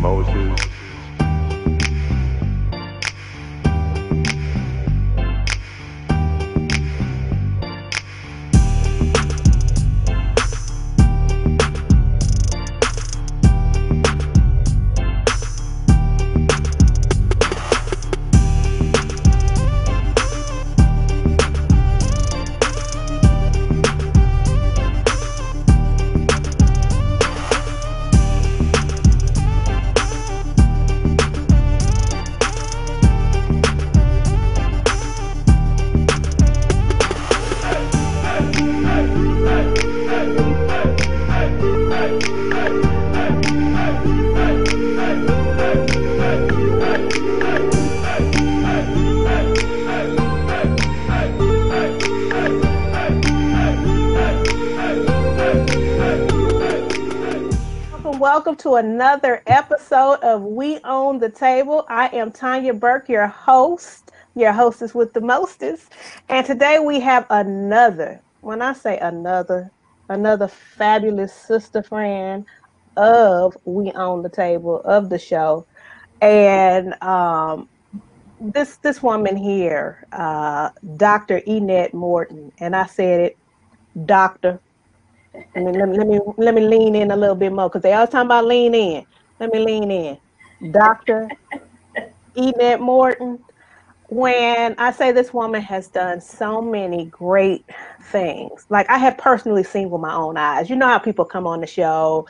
Moses. To another episode of We Own the Table. I am Tanya Burke, your host, your hostess with the mostest. And today we have another, when I say another, another fabulous sister friend of We Own the Table of the show. And um, this this woman here, uh, Dr. Enette Morton, and I said it, Doctor let me, let me, let me, let me lean in a little bit more because they always talking about lean in. Let me lean in. Dr. Enette Morton, when I say this woman has done so many great things, like I have personally seen with my own eyes. You know how people come on the show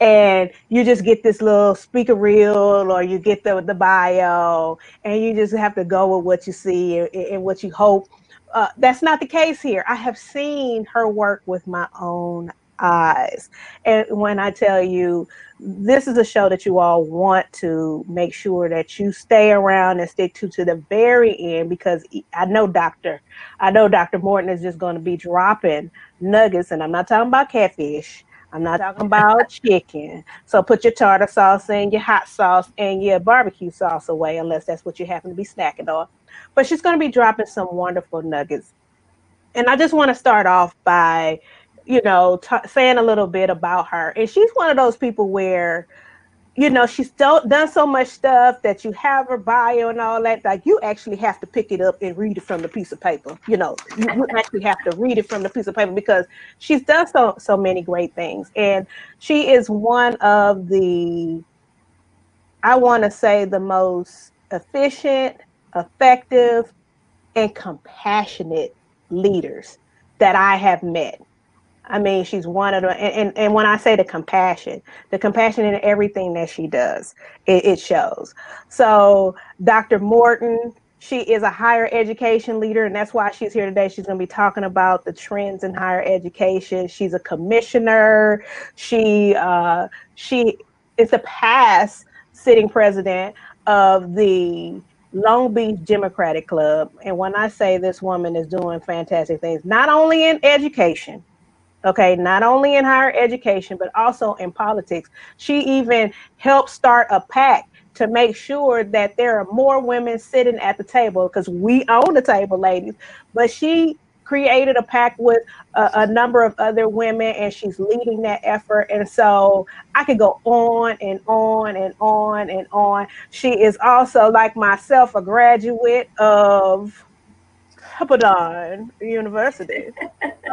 and you just get this little speaker reel or you get the, the bio and you just have to go with what you see and, and what you hope uh, that's not the case here. I have seen her work with my own eyes. And when I tell you, this is a show that you all want to make sure that you stay around and stick to to the very end because I know Dr. I know Dr. Morton is just going to be dropping nuggets, and I'm not talking about catfish. I'm not talking about chicken. So put your tartar sauce and your hot sauce and your barbecue sauce away, unless that's what you happen to be snacking on. But she's going to be dropping some wonderful nuggets. And I just want to start off by, you know, t- saying a little bit about her. And she's one of those people where, you know, she's do- done so much stuff that you have her bio and all that. Like you actually have to pick it up and read it from the piece of paper. You know, you, actually have to read it from the piece of paper because she's done so so many great things. And she is one of the, I want to say, the most efficient effective, and compassionate leaders that I have met. I mean, she's one of the, and, and, and when I say the compassion, the compassion in everything that she does, it, it shows. So, Dr. Morton, she is a higher education leader, and that's why she's here today. She's going to be talking about the trends in higher education. She's a commissioner. She uh, she is the past sitting president of the Long Beach Democratic Club. And when I say this woman is doing fantastic things, not only in education, okay, not only in higher education, but also in politics, she even helped start a PAC to make sure that there are more women sitting at the table because we own the table, ladies. But she created a PAC with a, a, number of other women and she's leading that effort. And so I could go on and on and on and on. She is also, like myself, a graduate of Pepperdine University.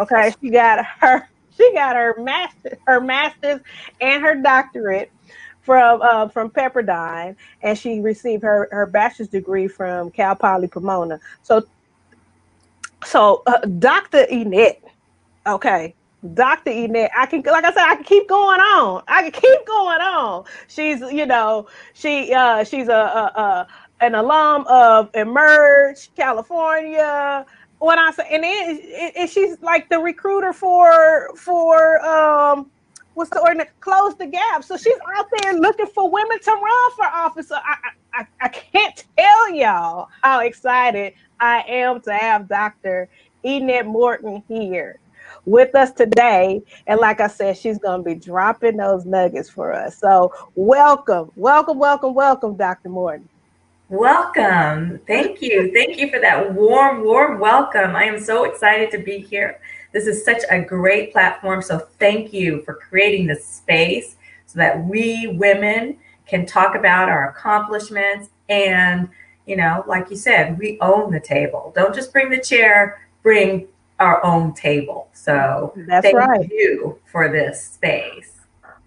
Okay, she got her she got her master her master's and her doctorate from uh, from Pepperdine, and she received her her bachelor's degree from Cal Poly Pomona. So so, uh, Dr. Enette, okay, Dr. Enette, I can, like I said, I can keep going on. I can keep going on. She's, you know, she, uh, she's a, a, a an alum of Emerge, California. When I say, and then and she's like the recruiter for for um what's the ordinance? Close the gap. So she's out there looking for women to run for office. So I, I I can't tell y'all how excited I am to have Dr. Enette Morton here with us today. And like I said, she's going to be dropping those nuggets for us. So, welcome, welcome, welcome, welcome, Dr. Morton. Welcome. Thank you. Thank you for that warm, warm welcome. I am so excited to be here. This is such a great platform. So, thank you for creating this space so that we women can talk about our accomplishments and you know like you said we own the table don't just bring the chair bring our own table so that's thank right you for this space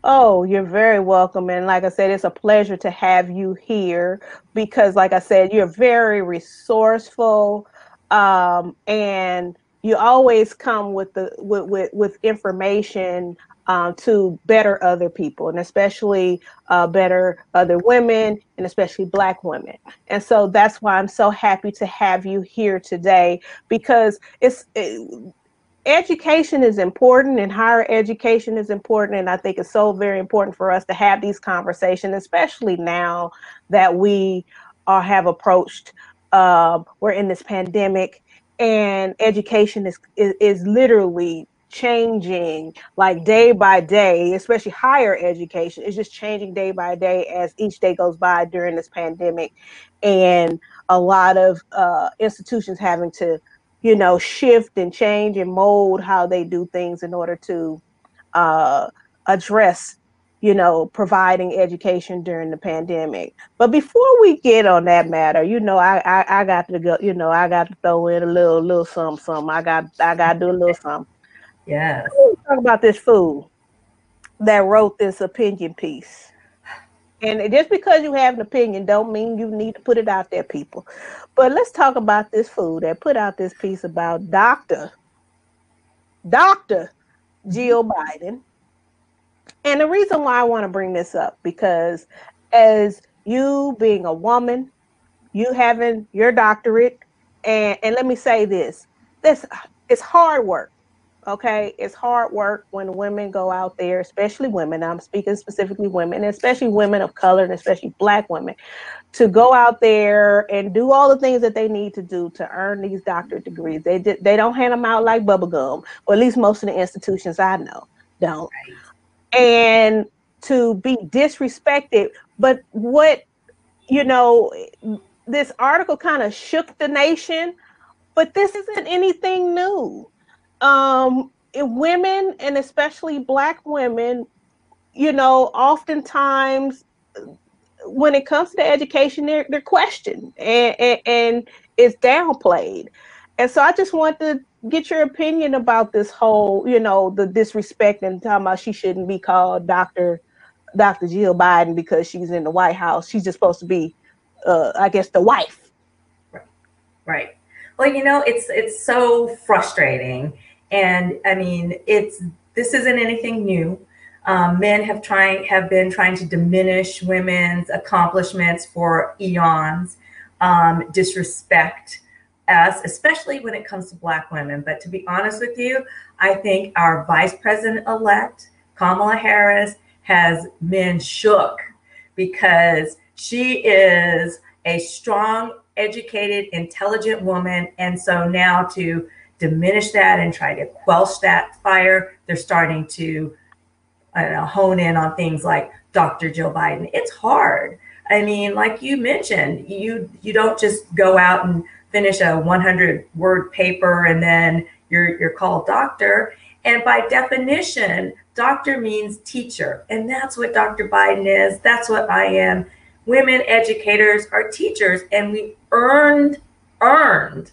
Oh, you're very welcome. And like I said, it's a pleasure to have you here because, like I said, you're very resourceful um, and you always come with the with with, with information um, to better other people and especially uh, better other women and especially black women. And so that's why i'm so happy to have you here today because it's it, education is important and higher education is important and i think it's so very important for us to have these conversations especially now that we are have approached uh, we're in this pandemic and education is, is, is literally changing like day by day, especially higher education is just changing day by day as each day goes by during this pandemic. And a lot of uh, institutions having to, you know, shift and change and mold how they do things in order to uh, address you know, providing education during the pandemic. But before we get on that matter, you know, I, I, I got to go, you know, I got to throw in a little little something, something. I got I got to do a little something. Yes. Talk about this fool that wrote this opinion piece. And just because you have an opinion don't mean you need to put it out there, people. But let's talk about this fool that put out this piece about Dr. Dr. Jill Biden and the reason why I want to bring this up because as you being a woman, you having your doctorate, and and let me say this, this it's hard work. Okay, it's hard work when women go out there, especially women. I'm speaking specifically women, especially women of color, and especially Black women, to go out there and do all the things that they need to do to earn these doctorate degrees. They they don't hand them out like bubblegum, or at least most of the institutions I know don't. Right and to be disrespected. But what, you know, this article kind of shook the nation, but this isn't anything new. Um, women, and especially Black women, you know, oftentimes when it comes to education, they're, they're questioned and, and, and it's downplayed. And so I just want to get your opinion about this whole, you know, the disrespect and talking about she shouldn't be called Dr. Dr. Jill Biden because she's in the White House. She's just supposed to be, uh, I guess, the wife. Right. Right. Well, you know, it's it's so frustrating, and I mean, it's this isn't anything new. Um, men have trying have been trying to diminish women's accomplishments for eons, um, disrespect us, especially when it comes to Black women. But to be honest with you, I think our Vice President elect, Kamala Harris, has men shook because she is a strong, educated, intelligent woman. And so now to diminish that and try to quelch that fire, they're starting to know, hone in on things like Dr. Joe Biden. It's hard. I mean, like you mentioned, you you don't just go out and finish a 100 word paper and then you're you're called doctor. And by definition doctor means teacher. And that's what dr biden is. That's what i am. Women educators are teachers and we earned earned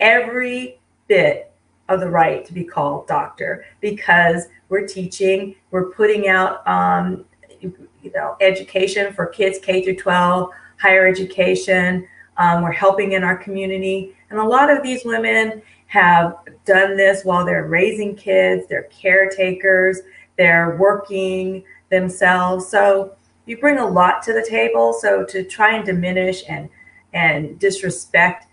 every bit of the right to be called doctor because we're teaching we're putting out um, you know education for kids k through 12 higher education um, we're helping in our community. And a lot of these women have done this while they're raising kids, they're caretakers, they're working themselves. So you bring a lot to the table. So to try and diminish and and disrespect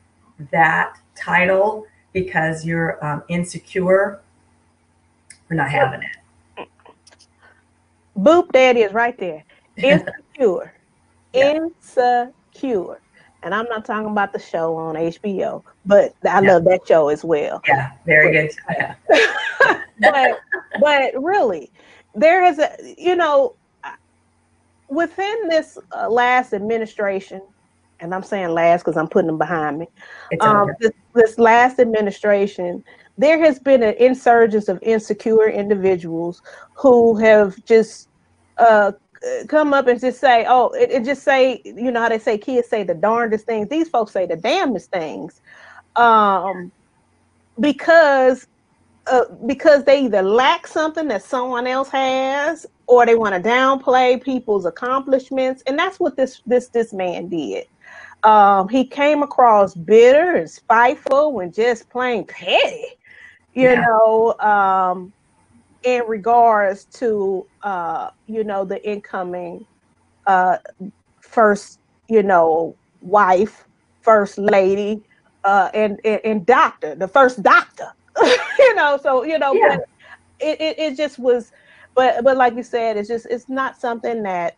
that title because you're um, insecure, we're not having it. Boop, daddy is right there. Insecure. yeah. Insecure and I'm not talking about the show on HBO, but I yeah. love that show as well. Yeah, very good. Yeah. but but really, there is a you know within this uh, last administration, and I'm saying last because I'm putting them behind me. Um, this, this last administration, there has been an insurgence of insecure individuals who have just uh, come up and just say, oh, it, it, just say, you know how they say kids say the darndest things. These folks say the damnest things, um, because uh, because they either lack something that someone else has, or they want to downplay people's accomplishments, and that's what this this this man did. Um, he came across bitter and spiteful and just plain petty, you yeah. know. Um, in regards to uh, you know the incoming uh, first you know wife, first lady, uh, and, and, and doctor, the first doctor. you know, so you know, yeah. but it, it it just was, but but like you said, it's just it's not something that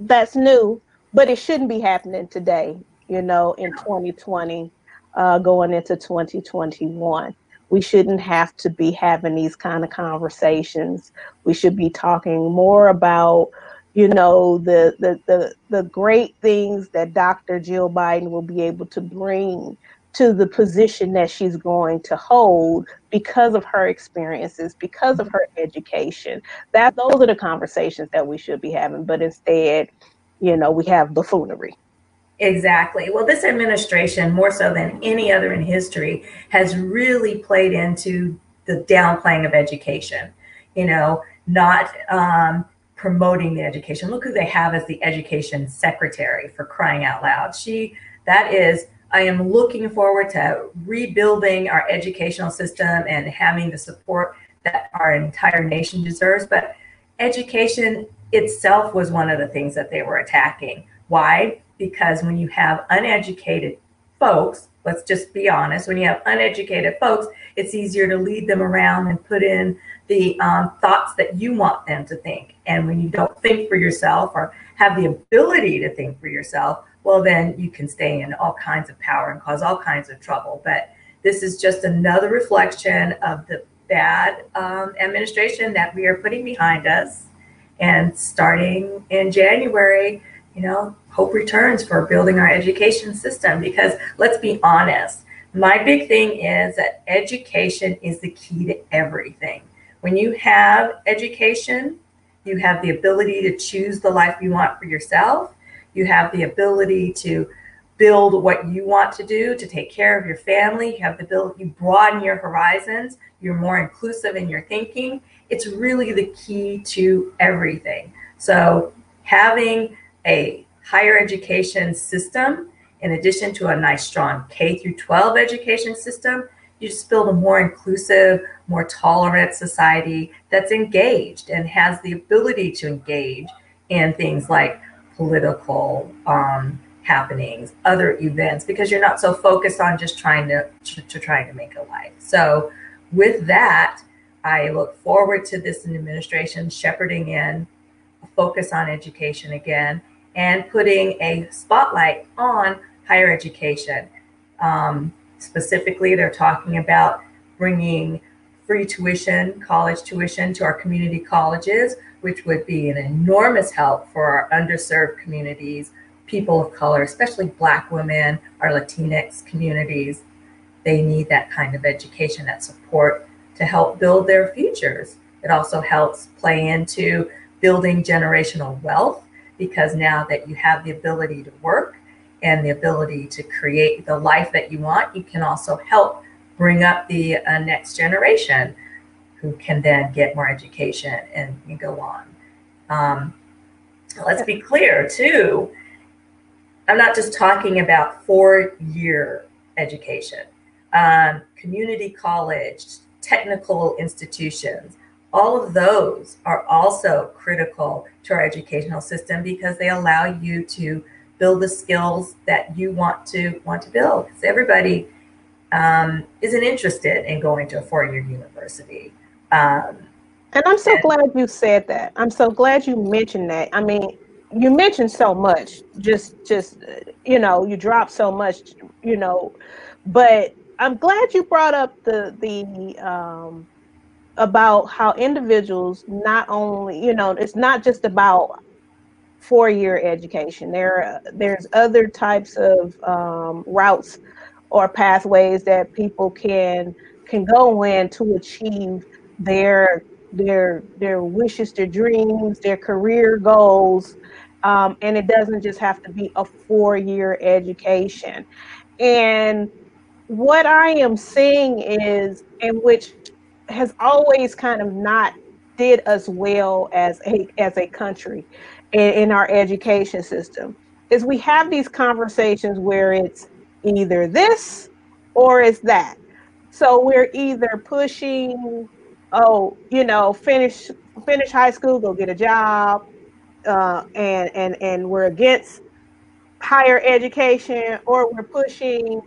that's new, but it shouldn't be happening today. You know, in 2020, uh, going into 2021 we shouldn't have to be having these kind of conversations. We should be talking more about, you know, the the the, the great things that Dr. Jill Biden will be able to bring to the position that she's going to hold because of her experiences, because of her education. That those are the conversations that we should be having. But instead, you know, we have buffoonery. Exactly. Well, this administration, more so than any other in history, has really played into the downplaying of education. You know, not um, promoting the education. Look who they have as the education secretary for crying out loud. She, that is, I am looking forward to rebuilding our educational system and having the support that our entire nation deserves. But education itself was one of the things that they were attacking. Why? Because when you have uneducated folks, let's just be honest, when you have uneducated folks, it's easier to lead them around and put in the um, thoughts that you want them to think. And when you don't think for yourself or have the ability to think for yourself, well, then you can stay in all kinds of power and cause all kinds of trouble. But this is just another reflection of the bad um, administration that we are putting behind us. And starting in January, you know, hope returns for building our education system because let's be honest, my big thing is that education is the key to everything. When you have education, you have the ability to choose the life you want for yourself. You have the ability to build what you want to do to take care of your family. You have the ability, you broaden your horizons. You're more inclusive in your thinking. It's really the key to everything. So having a higher education system, in addition to a nice strong K through 12 education system, you just build a more inclusive, more tolerant society that's engaged and has the ability to engage in things like political um, happenings, other events, because you're not so focused on just trying to, to, to trying to make a life. So with that, I look forward to this administration shepherding in a focus on education again and putting a spotlight on higher education. Um, specifically, they're talking about bringing free tuition, college tuition to our community colleges, which would be an enormous help for our underserved communities, people of color, especially Black women, our Latinx communities. They need that kind of education, that support to help build their futures. It also helps play into building generational wealth because now that you have the ability to work and the ability to create the life that you want, you can also help bring up the uh, next generation who can then get more education and, and go on. Um, let's be clear too. I'm not just talking about four year education, um, community college, technical institutions, all of those are also critical to our educational system because they allow you to build the skills that you want to want to build. Because everybody um, isn't interested in going to a four-year university. Um, and I'm so and, glad you said that. I'm so glad you mentioned that. I mean, you mentioned so much. Just, just you know, you dropped so much. You know, but I'm glad you brought up the the um, about how individuals not only you know it's not just about four-year education there there's other types of um, routes or pathways that people can can go in to achieve their their their wishes, their dreams, their career goals, um, and it doesn't just have to be a four year education. And what I am seeing is, and which has always kind of not did us well as a as a country in, in our education system, is we have these conversations where it's either this or it's that. So we're either pushing, oh, you know, finish finish high school, go get a job, uh, and and and we're against higher education, or we're pushing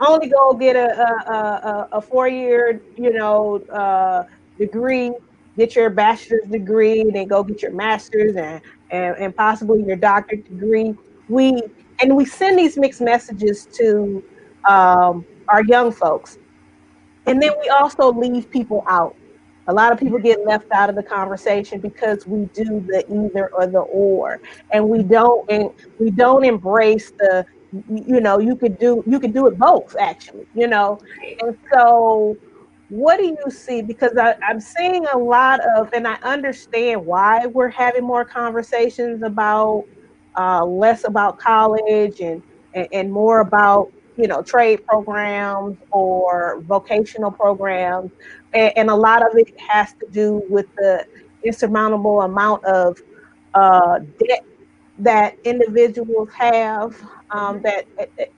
only go get a a, a, a four year, you know, uh, degree, get your bachelor's degree, then go get your master's and, and and possibly your doctorate degree. We and we send these mixed messages to um, our young folks, and then we also leave people out. A lot of people get left out of the conversation because we do the either or the or. And we don't and we don't embrace the you know you could do you could do it both actually you know? And so what do you see? Because I, i'm seeing a lot of and i understand why we're having more conversations about uh, less about college and, and and more about you know trade programs or vocational programs. And, and, a lot of it has to do with the insurmountable amount of uh, debt that individuals have um, that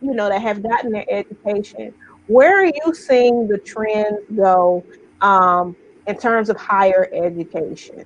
you know that have gotten their education. Where are you seeing the trends go um, in terms of higher education?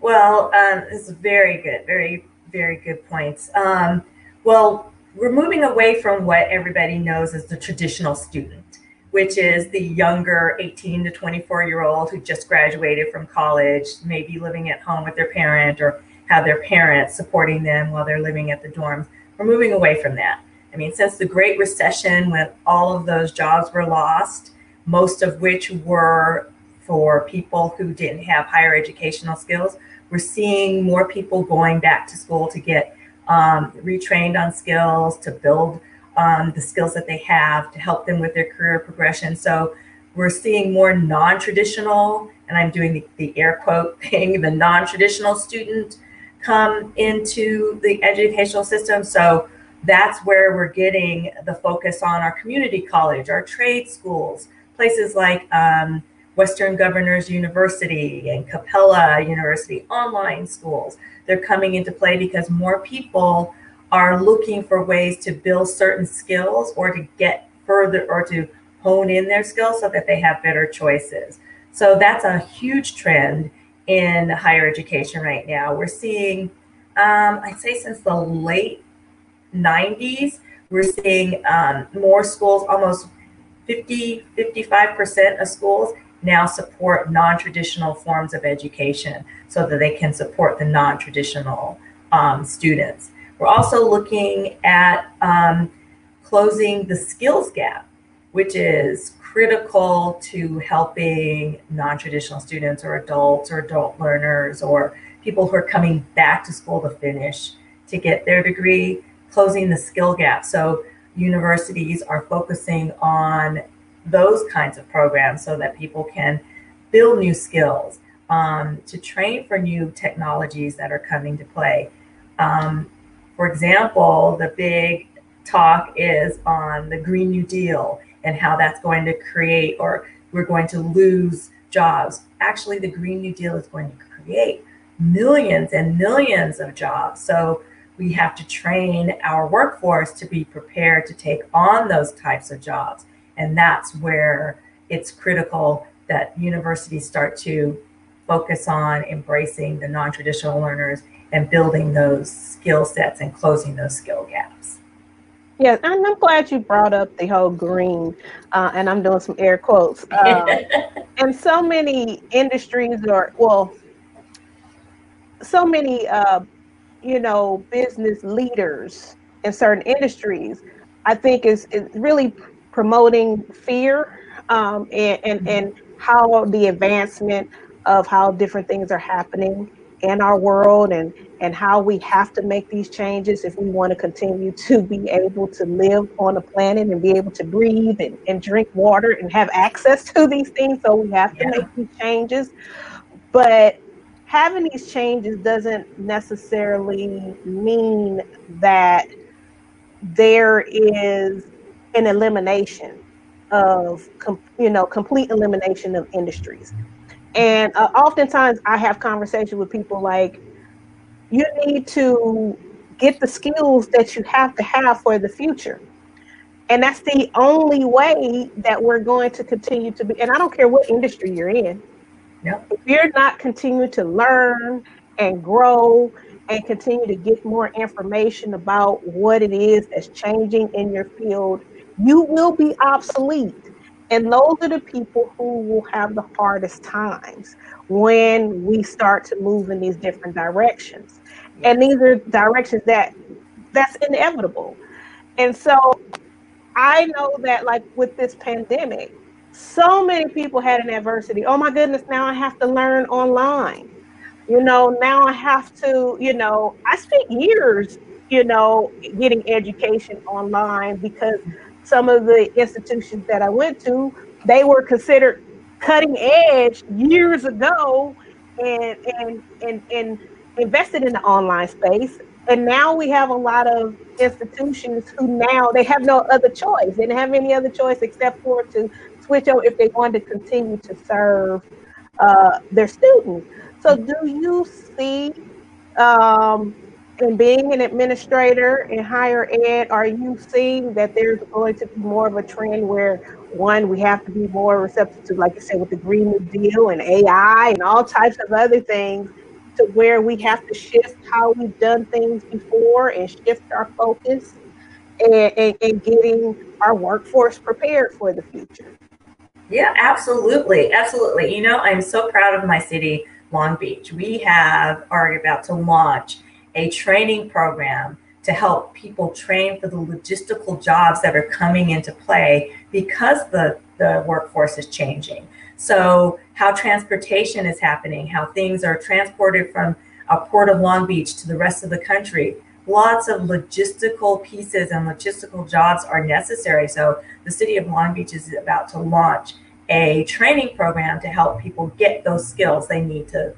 Well, um, this is very good, very very good points. Um, well, we're moving away from what everybody knows as the traditional student which is the younger 18 to 24 year old who just graduated from college, maybe living at home with their parent or have their parents supporting them while they're living at the dorms. We're moving away from that. I mean, since the Great Recession, when all of those jobs were lost, most of which were for people who didn't have higher educational skills, we're seeing more people going back to school to get um, retrained on skills, to build um, the skills that they have to help them with their career progression. So we're seeing more non-traditional, and I'm doing the, the air quote thing, the non-traditional student come into the educational system. So that's where we're getting the focus on our community college, our trade schools, places like um, Western Governors University and Capella University, online schools. They're coming into play because more people are looking for ways to build certain skills or to get further or to hone in their skills so that they have better choices. So that's a huge trend in higher education right now. We're seeing, um, I'd say since the late 90s, we're seeing um, more schools, almost 50, 55% of schools now support non-traditional forms of education so that they can support the non-traditional um, students. We're also looking at um, closing the skills gap, which is critical to helping non-traditional students or adults or adult learners or people who are coming back to school to finish to get their degree, closing the skill gap. So universities are focusing on those kinds of programs so that people can build new skills, um, to train for new technologies that are coming to play. Um, for example, the big talk is on the Green New Deal and how that's going to create or we're going to lose jobs. Actually, the Green New Deal is going to create millions and millions of jobs. So we have to train our workforce to be prepared to take on those types of jobs. And that's where it's critical that universities start to focus on embracing the non traditional learners and building those skill sets and closing those skill gaps. Yes, and I'm glad you brought up the whole green, uh, and I'm doing some air quotes. Um, and so many industries are, well, so many, uh, you know, business leaders in certain industries, I think is, is really promoting fear um, and, and, and how the advancement of how different things are happening in our world and and how we have to make these changes if we want to continue to be able to live on the planet and be able to breathe and, and drink water and have access to these things so we have to yeah. make these changes but having these changes doesn't necessarily mean that there is an elimination of you know complete elimination of industries and uh, oftentimes i have conversations with people like you need to get the skills that you have to have for the future and that's the only way that we're going to continue to be and i don't care what industry you're in yep. if you're not continuing to learn and grow and continue to get more information about what it is that's changing in your field you will be obsolete. And those are the people who will have the hardest times when we start to move in these different directions. And these are directions that that's inevitable. And so I know that like with this pandemic, so many people had an adversity. Oh my goodness, now I have to learn online. You know, now I have to, you know, I spent years, you know, getting education online because some of the institutions that I went to, they were considered cutting edge years ago and and and, and invested in the online space. And now we have a lot of institutions who now they have no other choice. They didn't have any other choice except for to switch over if they wanted to continue to serve uh, their students. So do you see um, and being an administrator in higher ed, are you seeing that there's going to be more of a trend where one, we have to be more receptive to, like you said, with the Green New Deal and AI and all types of other things, to where we have to shift how we've done things before and shift our focus and, and, and getting our workforce prepared for the future? Yeah, absolutely. Absolutely. You know, I'm so proud of my city, Long Beach. We have are about to launch a training program to help people train for the logistical jobs that are coming into play because the, the workforce is changing. So how transportation is happening, how things are transported from a port of Long Beach to the rest of the country. Lots of logistical pieces and logistical jobs are necessary. So the city of Long Beach is about to launch a training program to help people get those skills they need to,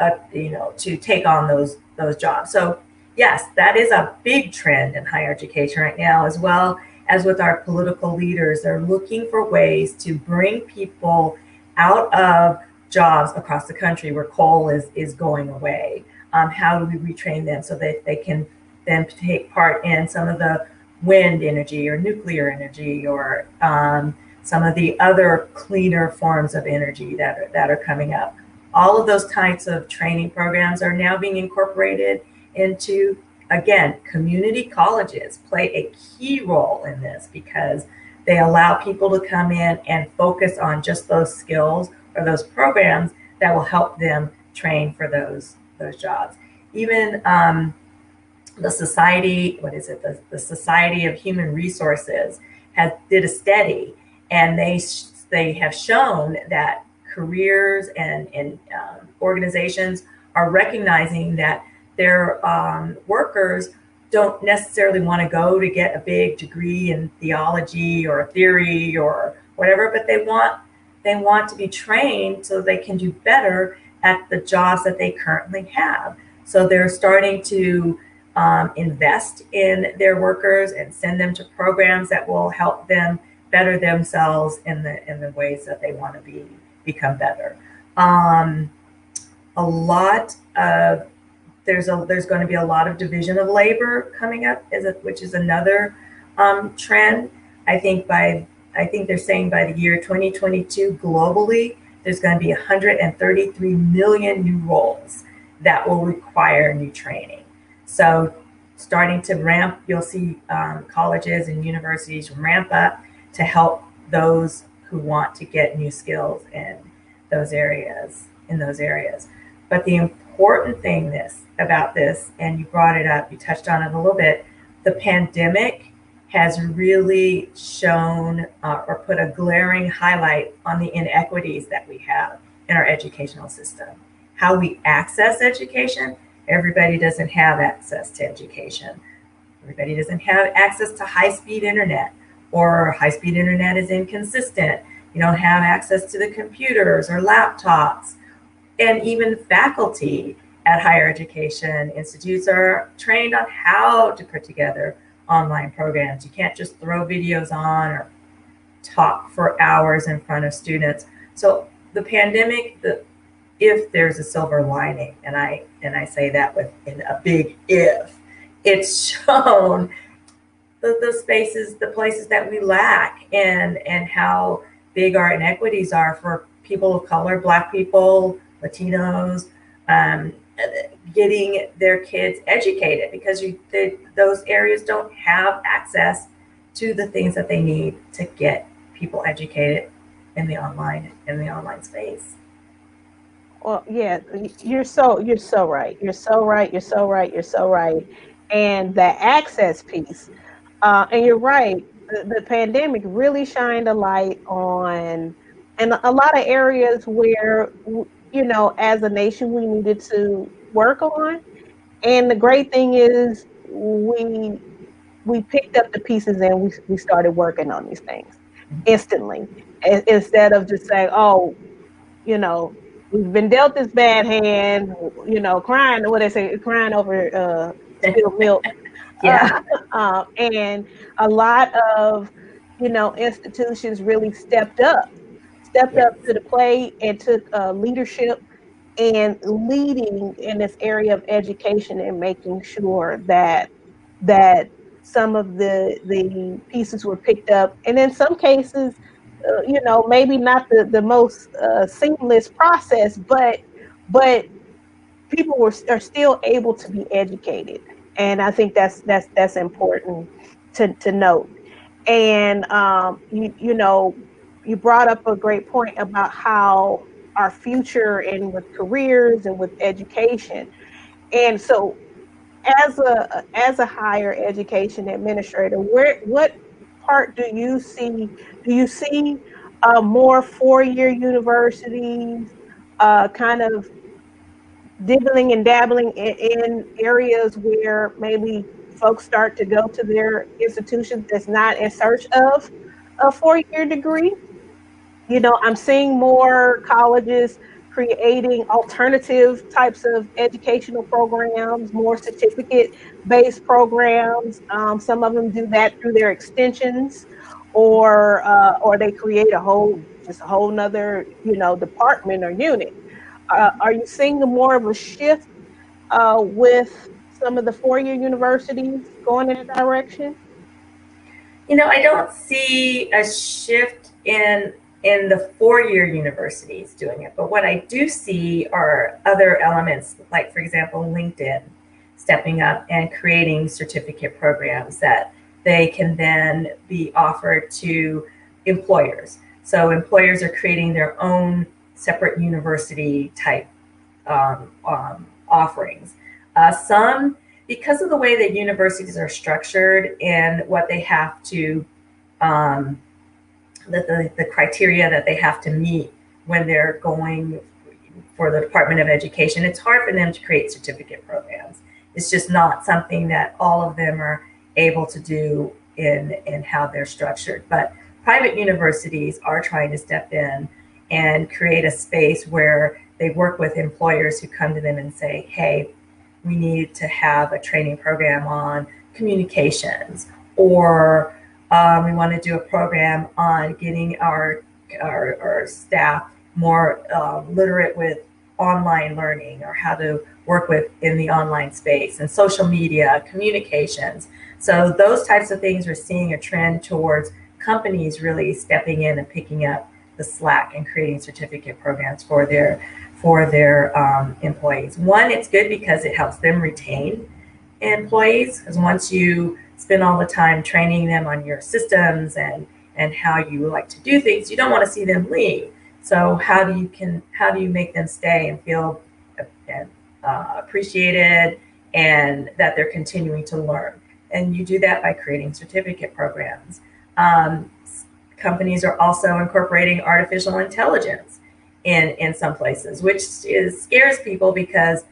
uh, you know, to take on those those jobs. So yes, that is a big trend in higher education right now, as well as with our political leaders. They're looking for ways to bring people out of jobs across the country where coal is, is going away. Um, how do we retrain them so that they can then take part in some of the wind energy or nuclear energy or um, some of the other cleaner forms of energy that are, that are coming up all of those types of training programs are now being incorporated into again community colleges play a key role in this because they allow people to come in and focus on just those skills or those programs that will help them train for those those jobs. Even um, the society what is it? The, the society of human resources has did a study and they they have shown that careers and, and um, organizations are recognizing that their um, workers don't necessarily want to go to get a big degree in theology or theory or whatever, but they want they want to be trained so they can do better at the jobs that they currently have. So they're starting to um, invest in their workers and send them to programs that will help them better themselves in the in the ways that they want to be become better. Um, a lot of there's a there's going to be a lot of division of labor coming up, is it, which is another um, trend. I think by I think they're saying by the year 2022 globally, there's going to be 133 million new roles that will require new training. So starting to ramp, you'll see um, colleges and universities ramp up to help those who want to get new skills in those areas in those areas. But the important thing this about this and you brought it up you touched on it a little bit the pandemic has really shown uh, or put a glaring highlight on the inequities that we have in our educational system. How we access education, everybody doesn't have access to education. Everybody doesn't have access to high speed internet, or high speed internet is inconsistent. You don't have access to the computers or laptops. And even faculty at higher education institutes are trained on how to put together online programs. You can't just throw videos on or talk for hours in front of students. So the pandemic, the if there's a silver lining, and I and I say that with in a big if, it's shown the, the spaces, the places that we lack, and and how big our inequities are for people of color, Black people, Latinos, um, getting their kids educated because you those areas don't have access to the things that they need to get people educated in the online in the online space. Well, yeah, you're so you're so right. You're so right. You're so right. You're so right. And the access piece, uh, and you're right. The, the pandemic really shined a light on, and a lot of areas where you know, as a nation, we needed to work on. And the great thing is, we we picked up the pieces and we we started working on these things instantly, instead of just saying, "Oh, you know, we've been dealt this bad hand," you know, crying what they say, crying over uh, spilled milk. Yeah, um, and a lot of you know institutions really stepped up stepped yes. up to the plate and took uh, leadership and leading in this area of education and making sure that that some of the the pieces were picked up and in some cases uh, you know maybe not the the most uh, seamless process but but people were are still able to be educated and i think that's that's that's important to to note and um, you, you know you brought up a great point about how our future and with careers and with education. And so as a as a higher education administrator, where what part do you see do you see uh, more four-year universities uh, kind of dibbling and dabbling in, in, areas where maybe folks start to go to their institutions that's not in search of a four-year degree you know, I'm seeing more colleges creating alternative types of educational programs, more certificate based programs. Um, some of them do that through their extensions or uh, or they create a whole just a whole nother you know department or unit. Uh, are you seeing more of a shift uh, with some of the four-year universities going in a direction? You know, I don't see a shift in in the four-year universities doing it. But what I do see are other elements, like for example, LinkedIn stepping up and creating certificate programs that they can then be offered to employers. So employers are creating their own separate university type um, um, offerings. Uh, some, because of the way that universities are structured and what they have to um, the, the, the criteria that they have to meet when they're going for the Department of Education. It's hard for them to create certificate programs. It's just not something that all of them are able to do in, in how they're structured. But private universities are trying to step in and create a space where they work with employers who come to them and say, hey, we need to have a training program on communications or um, we want to do a program on getting our our, our staff more uh, literate with online learning or how to work with in the online space and social media communications. So those types of things we're seeing a trend towards companies really stepping in and picking up the slack and creating certificate programs for their for their um, employees. One, it's good because it helps them retain employees because once you spend all the time training them on your systems and and how you like to do things, you don't want to see them leave. So how do you can how do you make them stay and feel uh, appreciated and that they're continuing to learn? And you do that by creating certificate programs. Um, companies are also incorporating artificial intelligence in in some places, which is scares people because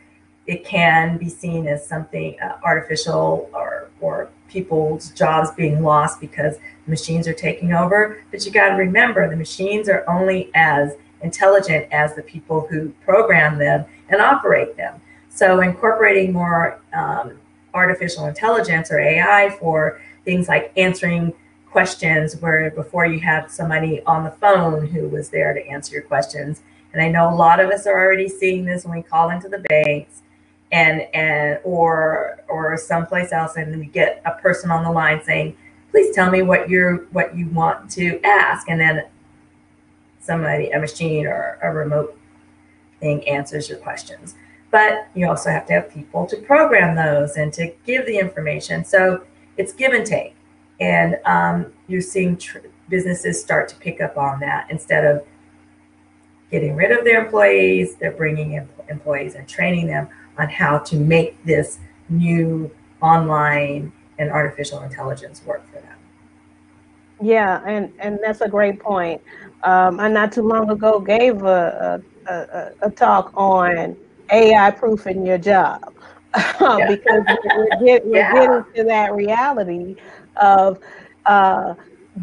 it can be seen as something uh, artificial or or people's jobs being lost because machines are taking over. But you got to remember, the machines are only as intelligent as the people who program them and operate them. So incorporating more um, artificial intelligence or AI for things like answering questions where before you had somebody on the phone who was there to answer your questions. And I know a lot of us are already seeing this when we call into the banks and and or or someplace else and we get a person on the line saying, please tell me what you're what you want to ask. And then somebody, a machine or a remote thing answers your questions. But you also have to have people to program those and to give the information. So it's give and take. And um, you're seeing tr- businesses start to pick up on that instead of getting rid of their employees, they're bringing in employees and training them on how to make this new online and artificial intelligence work for them. Yeah, and and that's a great point. Um, I not too long ago gave a a, a, a talk on AI proofing your job because we're, get, we're yeah. getting to that reality of uh,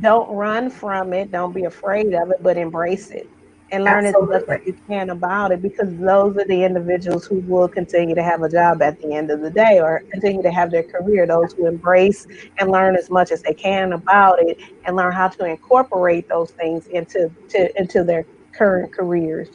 don't run from it, don't be afraid of it, but embrace it and learn Absolutely. as much as you can about it because those are the individuals who will continue to have a job at the end of the day or continue to have their career. Those who embrace and learn as much as they can about it and learn how to incorporate those things into to, into their current careers.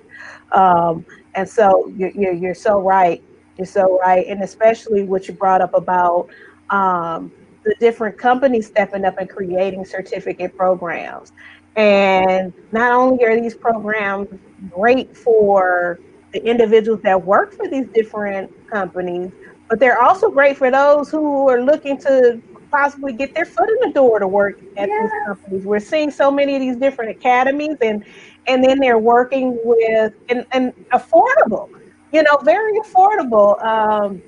Um, and so you're, you're, you're so right. You're so right. And especially what you brought up about um, the different companies stepping up and creating certificate programs and not only are these programs great for the individuals that work for these different companies, but they're also great for those who are looking to possibly get their foot in the door to work at yeah. these companies. We're seeing so many of these different academies and and then they're working with and, and affordable, you know, very affordable. Um,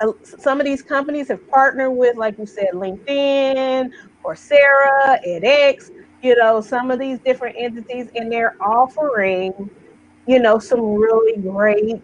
uh, some of these companies have partnered with, like you said, LinkedIn, Coursera, edX, you know, some of these different entities, and they're offering, you know, some really great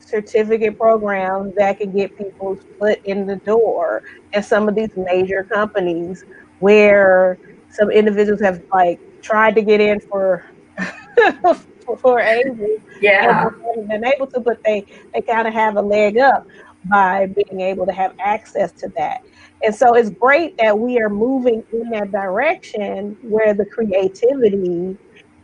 certificate programs that can get people's foot in the door. And some of these major companies where some individuals have like tried to get in for for ages. Yeah. And been able to, but they, they kind of have a leg up by being able to have access to that. And so it's great that we are moving in that direction where the creativity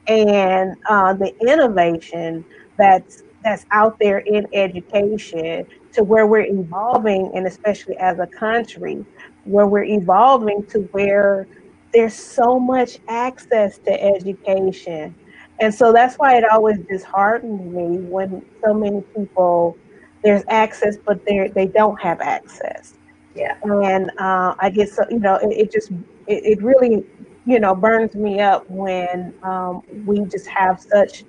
and uh, the innovation that's that's out there in education to where we're evolving and especially as a country where we're evolving to where there's so much access to education and so that's why it always disheartens me when so many people there's access but they they don't have access yeah. And uh, I get so, you know, it, it just, it, it, really, you know, burns me up when um, we just have such,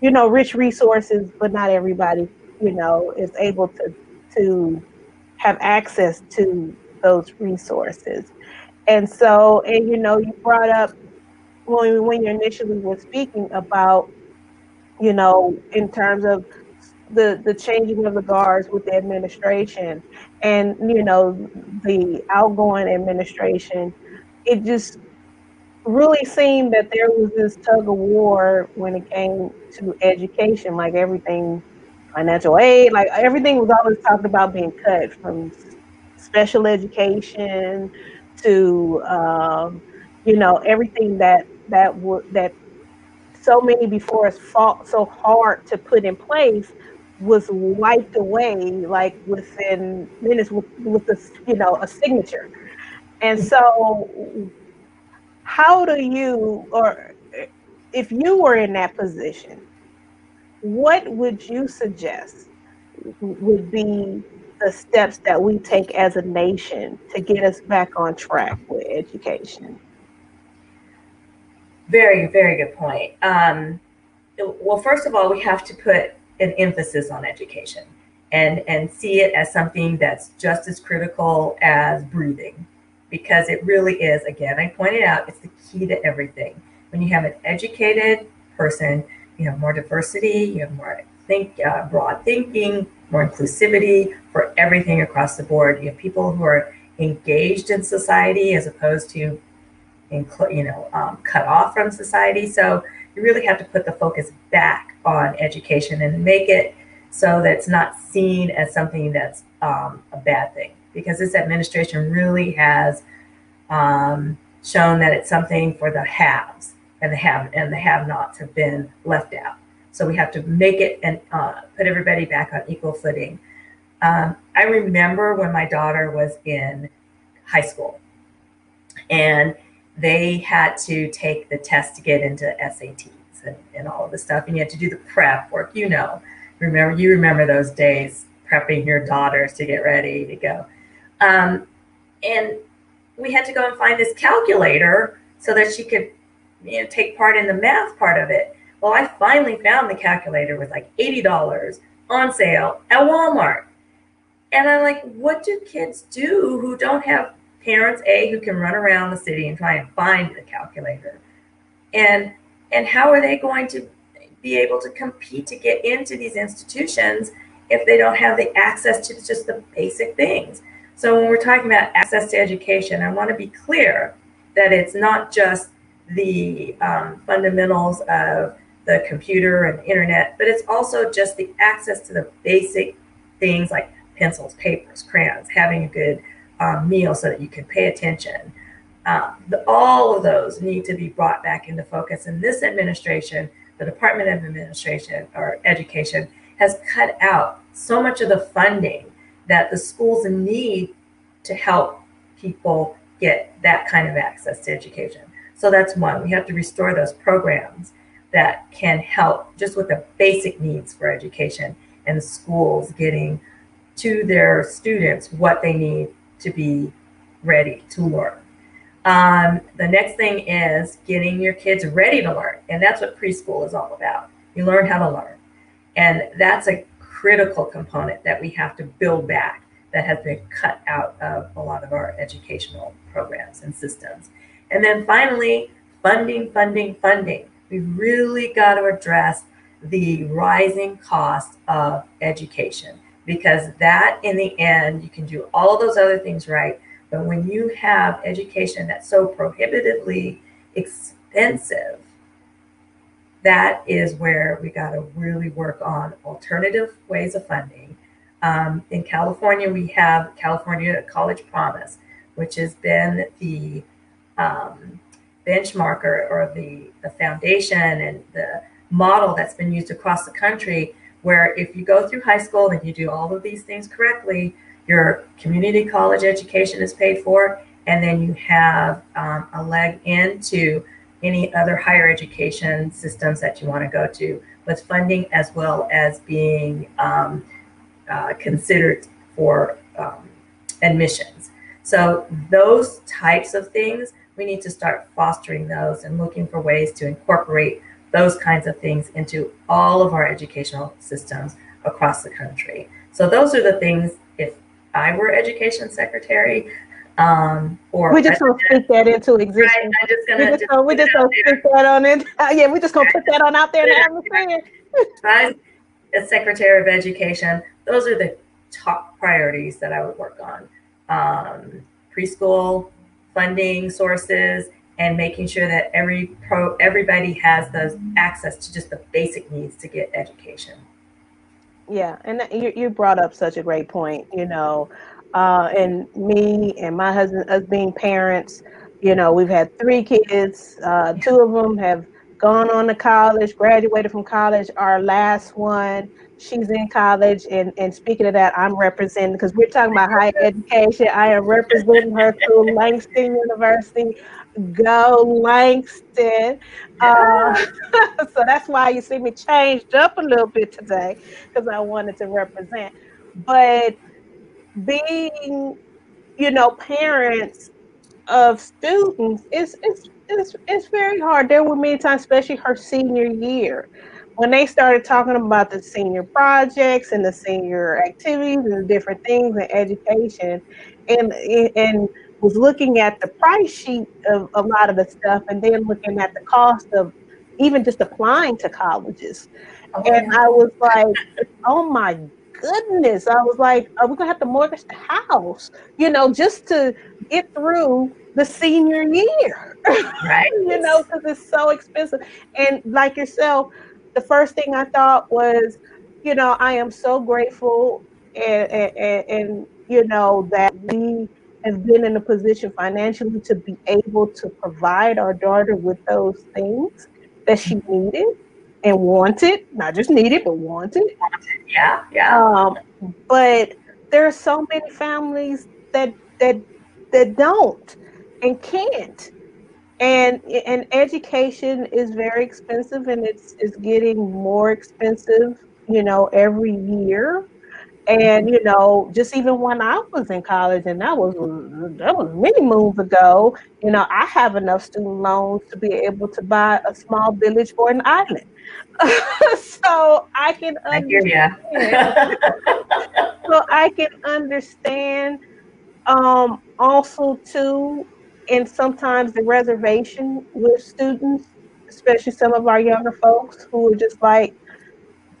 you know, rich resources, but not everybody, you know, is able to, to have access to those resources. And so, and you know, you brought up when, when you initially were speaking about, you know, in terms of the the changing of the guards with the administration and you know the outgoing administration it just really seemed that there was this tug of war when it came to education like everything financial aid like everything was always talked about being cut from special education to um, you know everything that that would that so many before us fought so hard to put in place was wiped away like within minutes with with a you know a signature. And so how do you or if you were in that position what would you suggest would be the steps that we take as a nation to get us back on track with education? Very very good point. Um, well first of all we have to put an emphasis on education and and see it as something that's just as critical as breathing because it really is again i pointed out it's the key to everything when you have an educated person you have more diversity, you have more think uh, broad thinking, more inclusivity for everything across the board. You have people who are engaged in society as opposed to, you know, um, cut off from society. So you really have to put the focus back on education and make it so that it's not seen as something that's um, a bad thing. Because this administration really has um, shown that it's something for the haves and the have and the have-nots have been left out. So we have to make it and uh, put everybody back on equal footing. Um, I remember when my daughter was in high school, and they had to take the test to get into SATs and, and all of the stuff, and you had to do the prep work. You know, remember you remember those days prepping your daughters to get ready to go, um, and we had to go and find this calculator so that she could you know take part in the math part of it well, I finally found the calculator with like $80 on sale at Walmart. And I'm like, what do kids do who don't have parents, A, who can run around the city and try and find the calculator? And and how are they going to be able to compete to get into these institutions if they don't have the access to just the basic things? So when we're talking about access to education, I want to be clear that it's not just the um, fundamentals of the computer and the internet, but it's also just the access to the basic things like pencils, papers, crayons, having a good um, meal so that you can pay attention. Uh, the, all of those need to be brought back into focus. And this administration, the Department of Administration or Education, has cut out so much of the funding that the schools need to help people get that kind of access to education. So that's one. We have to restore those programs that can help just with the basic needs for education and schools getting to their students what they need to be ready to learn. Um, the next thing is getting your kids ready to learn. And that's what preschool is all about. You learn how to learn. And that's a critical component that we have to build back that has been cut out of a lot of our educational programs and systems. And then finally, funding, funding, funding we really got to address the rising cost of education because that in the end you can do all those other things right but when you have education that's so prohibitively expensive that is where we got to really work on alternative ways of funding. Um, in california we have california college promise which has been the um, benchmarker or the, the foundation and the model that's been used across the country where if you go through high school and you do all of these things correctly your community college education is paid for and then you have um, a leg into any other higher education systems that you want to go to with funding as well as being um, uh, considered for um, admissions so those types of things we need to start fostering those and looking for ways to incorporate those kinds of things into all of our educational systems across the country. So those are the things if I were education secretary, um, or we're just gonna speak that into existence. Right, I'm just gonna, we're just gonna, we just gonna stick that on it. Uh, yeah, we're just gonna put that on out there now. I'm as Secretary of Education, those are the top priorities that I would work on. Um, preschool, funding sources and making sure that every pro everybody has those access to just the basic needs to get education yeah and you, you brought up such a great point you know uh, and me and my husband us being parents you know we've had three kids uh, two of them have gone on to college graduated from college. Our last one she's in college and, and speaking of that i'm representing because we're talking about higher education. I am representing her through langston university go langston. Uh, so that's why you see me changed up a little bit today because i wanted to represent. But being you know parents of students is it's, it's, it's very hard. There were many times especially her senior year when they started talking about the senior projects and the senior activities and the different things in education. And and was looking at the price sheet of a lot of the stuff and then looking at the cost of even just applying to colleges. Oh, and I was like, oh my goodness. I was like, are we gonna have to mortgage the house? You know, just to get through the senior year. Right. you know, because it's so expensive. And like yourself, the first thing I thought was, you know, I am so grateful and, and, and you know, that we have been in a position financially to be able to provide our daughter with those things that she needed and wanted, not just needed, but wanted. Yeah, yeah. Um, but there are so many families that that that don't and can't. And and education is very expensive and it's it's getting more expensive, you know, every year. And you know, just even when I was in college, and that was that was many moons ago. You know, I have enough student loans to be able to buy a small village or an island. so I can I hear understand. ya. so I can understand um, also too, and sometimes the reservation with students, especially some of our younger folks who are just like,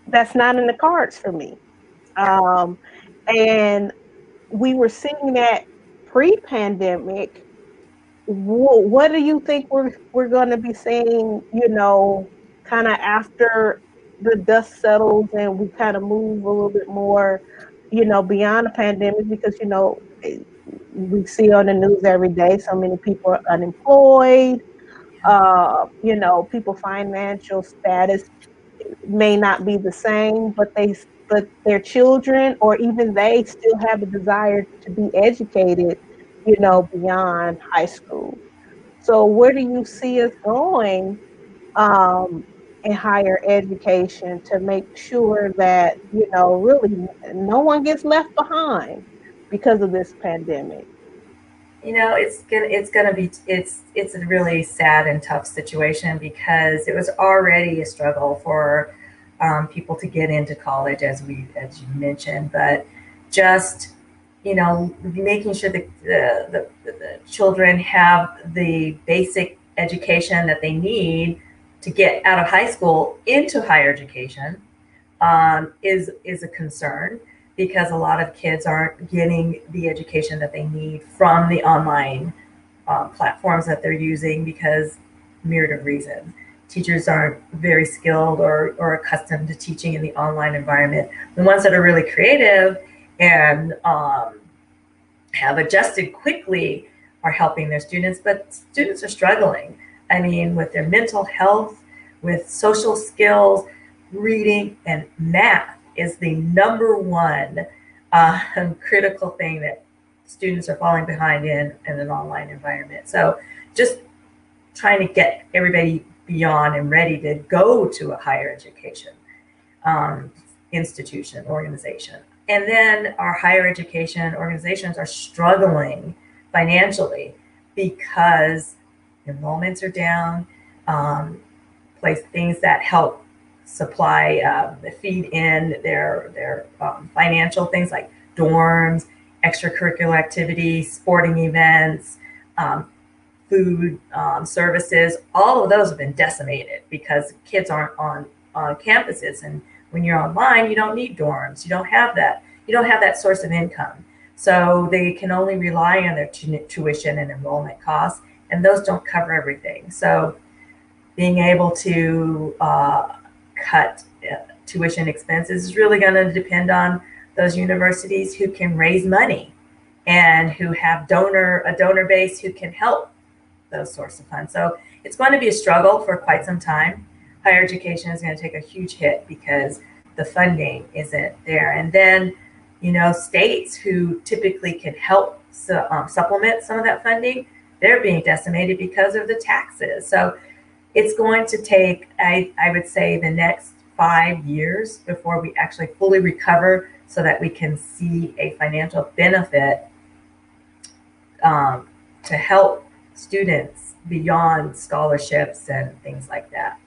that's not in the cards for me. Um, and we were seeing that pre-pandemic. Wh- What do you think we're we're going to be seeing? You know, kind of after the dust settles and we kind of move a little bit more, you know, beyond the pandemic because you know we see on the news every day so many people are unemployed. Uh, you know, people financial status may not be the same, but they but their children or even they still have a desire to be educated, you know, beyond high school. So where do you see us going um, in higher education to make sure that you know really no one gets left behind because of this pandemic? You know, it's gonna it's gonna be it's it's a really sad and tough situation because it was already a struggle for um, people to get into college, as we as you mentioned, but just you know making sure that the, the, the children have the basic education that they need to get out of high school into higher education um, is is a concern because a lot of kids aren't getting the education that they need from the online uh, platforms that they're using because myriad of reasons. Teachers aren't very skilled or, or accustomed to teaching in the online environment. The ones that are really creative and um, have adjusted quickly are helping their students, but students are struggling. I mean, with their mental health, with social skills, reading, and math is the number one uh, critical thing that students are falling behind in in an online environment. So just trying to get everybody beyond and ready to go to a higher education um, institution, organization. And then our higher education organizations are struggling financially because enrollments are down, um, place things that help supply, uh, feed in their, their um, financial things like dorms, extracurricular activities, sporting events, um, food um, services, all of those have been decimated because kids aren't on, on campuses. And when you're online, you don't need dorms. You don't have that. You don't have that source of income. So they can only rely on their tu- tuition and enrollment costs, and those don't cover everything. So being able to uh, cut uh, tuition expenses is really going to depend on those universities who can raise money and who have donor a donor base who can help those sorts of funds. So it's going to be a struggle for quite some time. Higher education is going to take a huge hit because the funding isn't there. And then, you know, states who typically can help su- um, supplement some of that funding, they're being decimated because of the taxes. So it's going to take, I, I would say, the next five years before we actually fully recover so that we can see a financial benefit um, to help students beyond scholarships and things like that.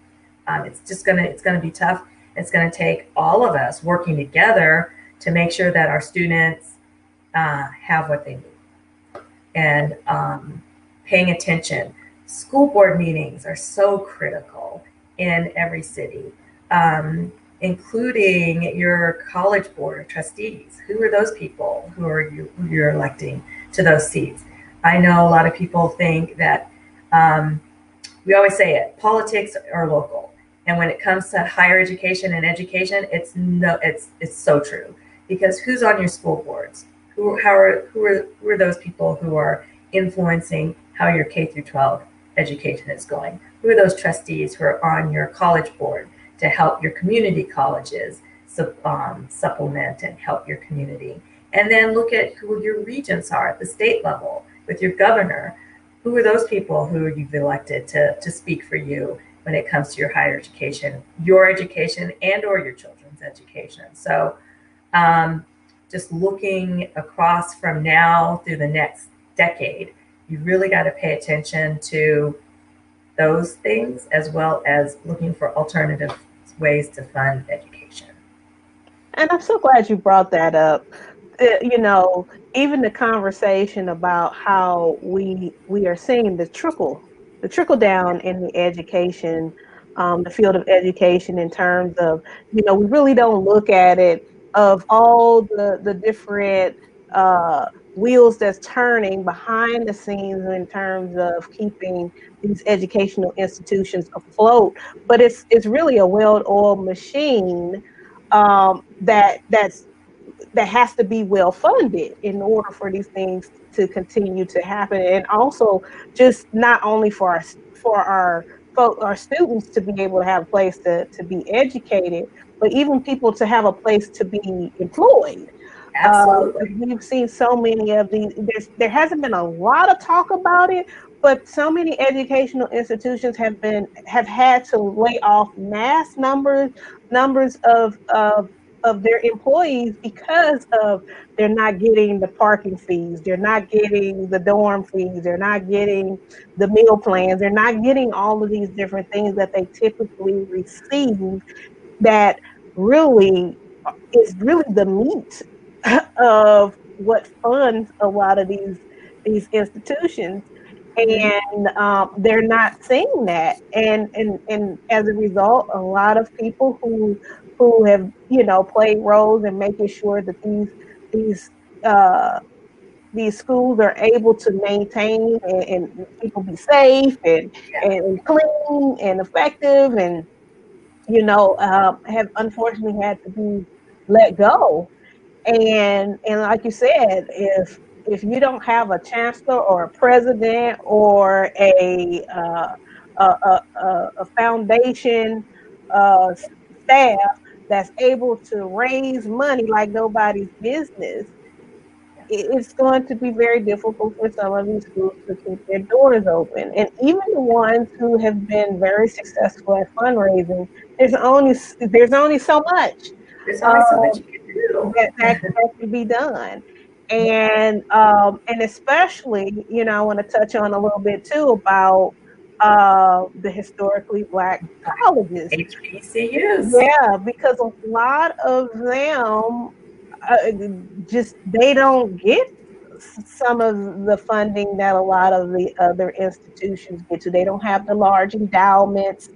Um, it's just gonna it's gonna be tough. It's gonna take all of us working together to make sure that our students uh, have what they need and um, paying attention. School board meetings are so critical in every city, um, including your college board trustees. Who are those people who are you who you're electing to those seats? I know a lot of people think that um, we always say it: politics are local, and when it comes to higher education and education, it's no, it's it's so true because who's on your school boards? Who how are who are who are those people who are influencing how your K through 12 education is going? Who are those trustees who are on your college board to help your community colleges um, supplement and help your community? And then look at who your regents are at the state level with your governor. Who are those people who you've elected to, to speak for you when it comes to your higher education, your education, and or your children's education? So um, just looking across from now through the next decade, you really got to pay attention to those things as well as looking for alternative ways to fund education. And I'm so glad you brought that up. Uh, you know, even the conversation about how we we are seeing the trickle, the trickle down in the education, um, the field of education in terms of, you know, we really don't look at it of all the the different uh, wheels that's turning behind the scenes in terms of keeping these educational institutions afloat. But it's it's really a well-oiled machine um, that that's that has to be well funded in order for these things to continue to happen, and also just not only for our for our folks our students to be able to have a place to, to be educated, but even people to have a place to be employed. Absolutely. Uh, we've seen so many of these. There's, there hasn't been a lot of talk about it, but so many educational institutions have been have had to lay off mass numbers numbers of of of their employees because of they're not getting the parking fees, they're not getting the dorm fees, they're not getting the meal plans, they're not getting all of these different things that they typically receive that really is really the meat of what funds a lot of these these institutions. And um, they're not seeing that. And and and as a result a lot of people who who have you know played roles in making sure that these these uh, these schools are able to maintain and, and people be safe and, and clean and effective and you know uh, have unfortunately had to be let go. And and like you said, if if you don't have a chancellor or a president or a uh, a, a, a, foundation uh, staff that's able to raise money like nobody's business, it's going to be very difficult for some of these schools to keep their doors open. And even the ones who have been very successful at fundraising, there's only there's only so much. There's only so much you can do. That, that, that can be done. And um, and especially, you know, I want to touch on a little bit too about uh, the historically black colleges. HBCUs. Yeah, because a lot of them uh, just they don't get some of the funding that a lot of the other institutions get to. They don't have the large endowments.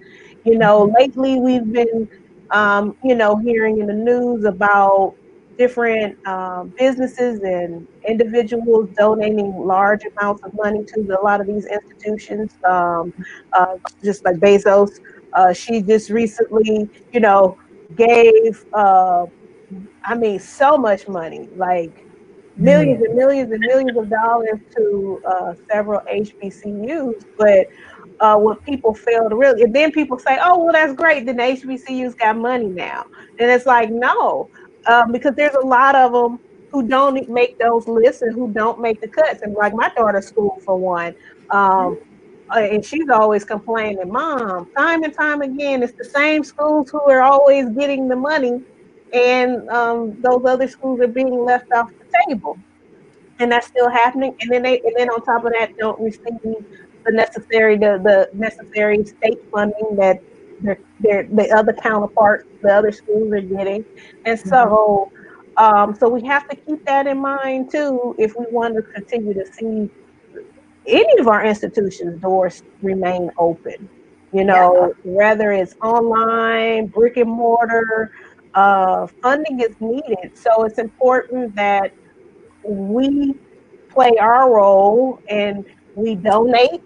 You know, mm-hmm. lately we've been um, you know, hearing in the news about different um, businesses and individuals donating large amounts of money to the, a lot of these institutions, um, uh, just like Bezos. Uh, she just recently, you know, gave, uh, I mean, so much money, like millions and millions and millions of dollars to uh, several HBCUs. But uh, what people fail to really, and then people say, "Oh, well, that's great. Then the HBCUs got money now." And it's like, no, um, because there's a lot of them who don't make those lists and who don't make the cuts. And like my daughter's school, for one, um, uh, and she's always complaining, "Mom, time and time again, it's the same schools who are always getting the money, and um, those other schools are being left off the table." And that's still happening. And then they, and then on top of that, don't receive the necessary the, the necessary state funding that their, their the other counterparts, the other schools are getting, and so um, so we have to keep that in mind too if we want to continue to see any of our institutions doors remain open. You know, yeah. whether it's online, brick and mortar, uh, funding is needed. So it's important that we play our role and we donate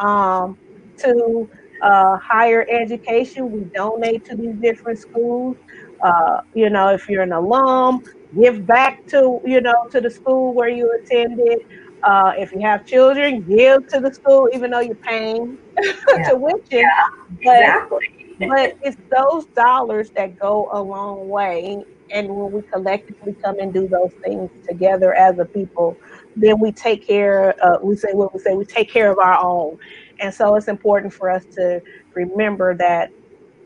um, to uh, higher education. We donate to these different schools. Uh, you know, if you're an alum, give back to you know to the school where you attended. Uh, if you have children, give to the school, even though you're paying yeah. tuition. Yeah, exactly. But, but it's those dollars that go a long way. And when we collectively come and do those things together as a people, then we take care. Uh, we say what we say. We take care of our own, and so it's important for us to remember that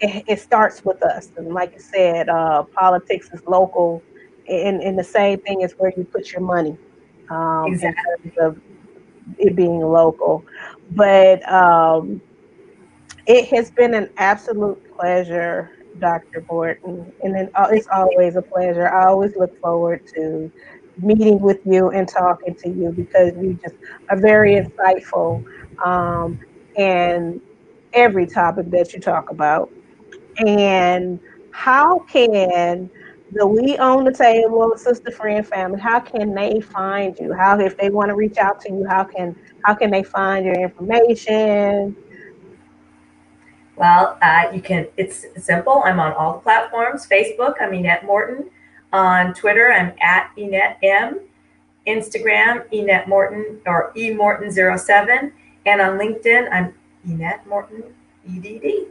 it, it starts with us. And like you said, uh, politics is local, and, and the same thing is where you put your money. Um, exactly. In terms of it being local, but um, it has been an absolute pleasure Dr. Morton. and then uh, it's always a pleasure. I always look forward to meeting with you and talking to you because you just are very insightful um, and every topic that you talk about. And how can the We Own the Table Sister Friend family, how can they find you? How if they want to reach out to you, how can how can they find your information? Well, uh, you can. It's simple. I'm on all the platforms. Facebook, I'm Enette Morton. On Twitter, I'm at Enette M. Instagram, Enette Morton or eMorton07. And on LinkedIn, I'm Enette Morton, EDD.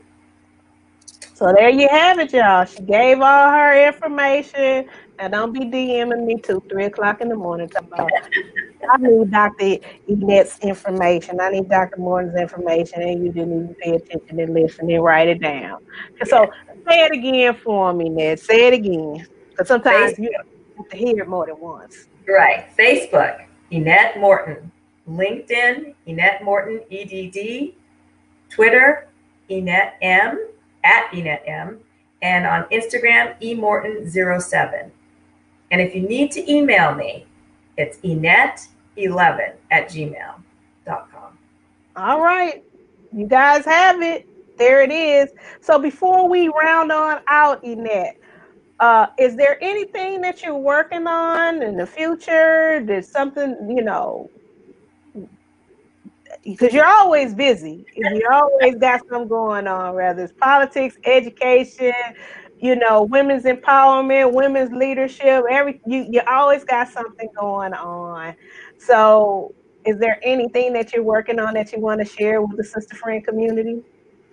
So there you have it, y'all. She gave all her information. Now don't be DMing me two, three o'clock in the morning about I need Dr. Enette's information. I need Dr. Morton's information, and you didn't even pay attention and listen and write it down. So say it again for me, Ned. Say it again. Because sometimes Facebook. you have to hear it more than once. Right. Facebook, Enette Morton. LinkedIn, Enette Morton, EDD. Twitter, Enette M, at Enette M. And on Instagram, eMorton07. And if you need to email me, it's enette11 at gmail.com. All right. You guys have it. There it is. So before we round on out, Enette, uh, is there anything that you're working on in the future? There's something, you know, because you're always busy. You always got something going on, whether it's politics, education, you know, women's empowerment, women's leadership. Every you you always got something going on. So, is there anything that you're working on that you want to share with the sister friend community?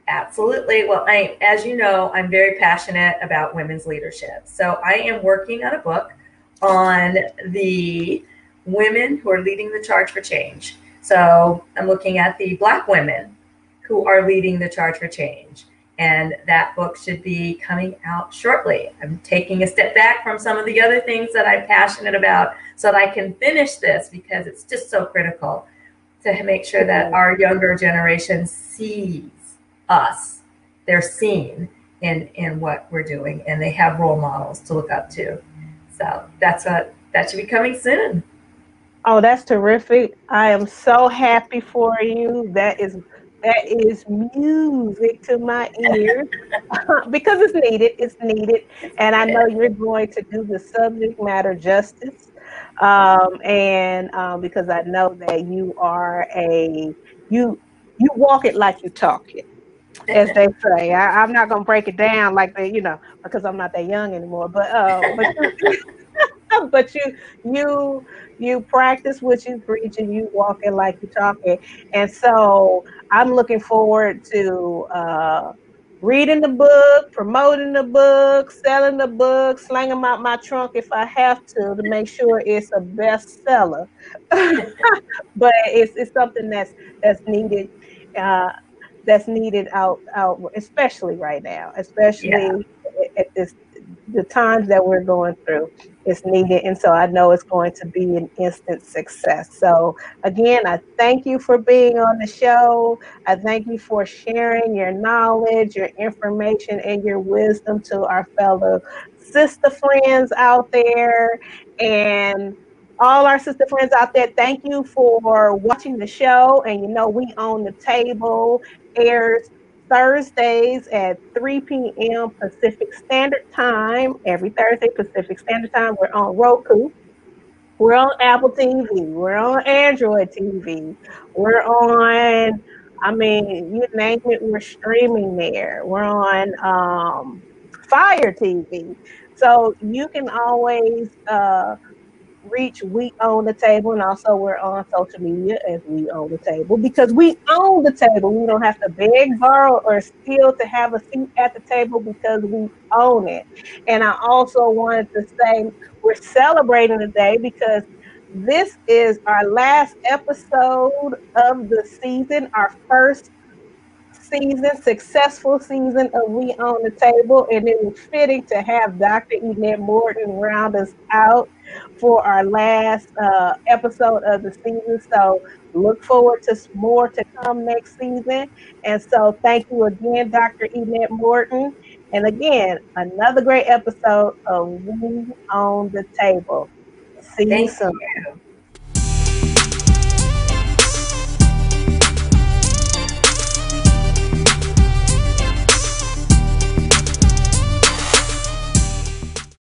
Absolutely. Well, I, as you know, I'm very passionate about women's leadership. So I am working on a book on the women who are leading the charge for change. So I'm looking at the Black women who are leading the charge for change. And that book should be coming out shortly. I'm taking a step back from some of the other things that I'm passionate about so that I can finish this because it's just so critical to make sure that our younger generation sees us. They're seen in in what we're doing, and they have role models to look up to. So that's what that should be coming soon. Oh, that's terrific! I am so happy for you. That is that is music to my ears because it's needed. It's needed, and I know you're going to do the subject matter justice. Um, and um, because I know that you are a you you walk it like you talk it as they say. I, am not gonna break it down like they, you know, because I'm not that young anymore. But uh, but, but you you you practice what you preach and you walk it like you talk it. And so I'm looking forward to uh, reading the book, promoting the book, selling the book, slanging them out my trunk if I have to to make sure it's a bestseller. but it's it's something that's that's needed. Uh, that's needed out out especially right now especially yeah. at this the times that we're going through is needed and so i know it's going to be an instant success. So again i thank you for being on the show. I thank you for sharing your knowledge your information and your wisdom to our fellow sister friends out there. And all our sister friends out there, thank you for watching the show. And you know, we own the table airs Thursdays at 3 p.m. Pacific Standard Time. Every Thursday Pacific Standard Time, we're on Roku. We're on Apple TV. We're on Android TV. We're on, I mean, you name it, we're streaming there. We're on um, Fire TV. So you can always uh, reach We Own the Table, and also we're on social media as We Own the Table because we own the table. We don't have to beg, borrow, or steal to have a seat at the table because we own it. And I also wanted to say we're celebrating today because this is our last episode of the season, our first season, successful season of We Own the Table, and it was fitting to have Dr. Enette Morton round us out for our last uh, episode of the season. So look forward to more to come next season. And so thank you again, Dr. Enette Morton. And again, another great episode of We Own the Table. See Thank you soon. you.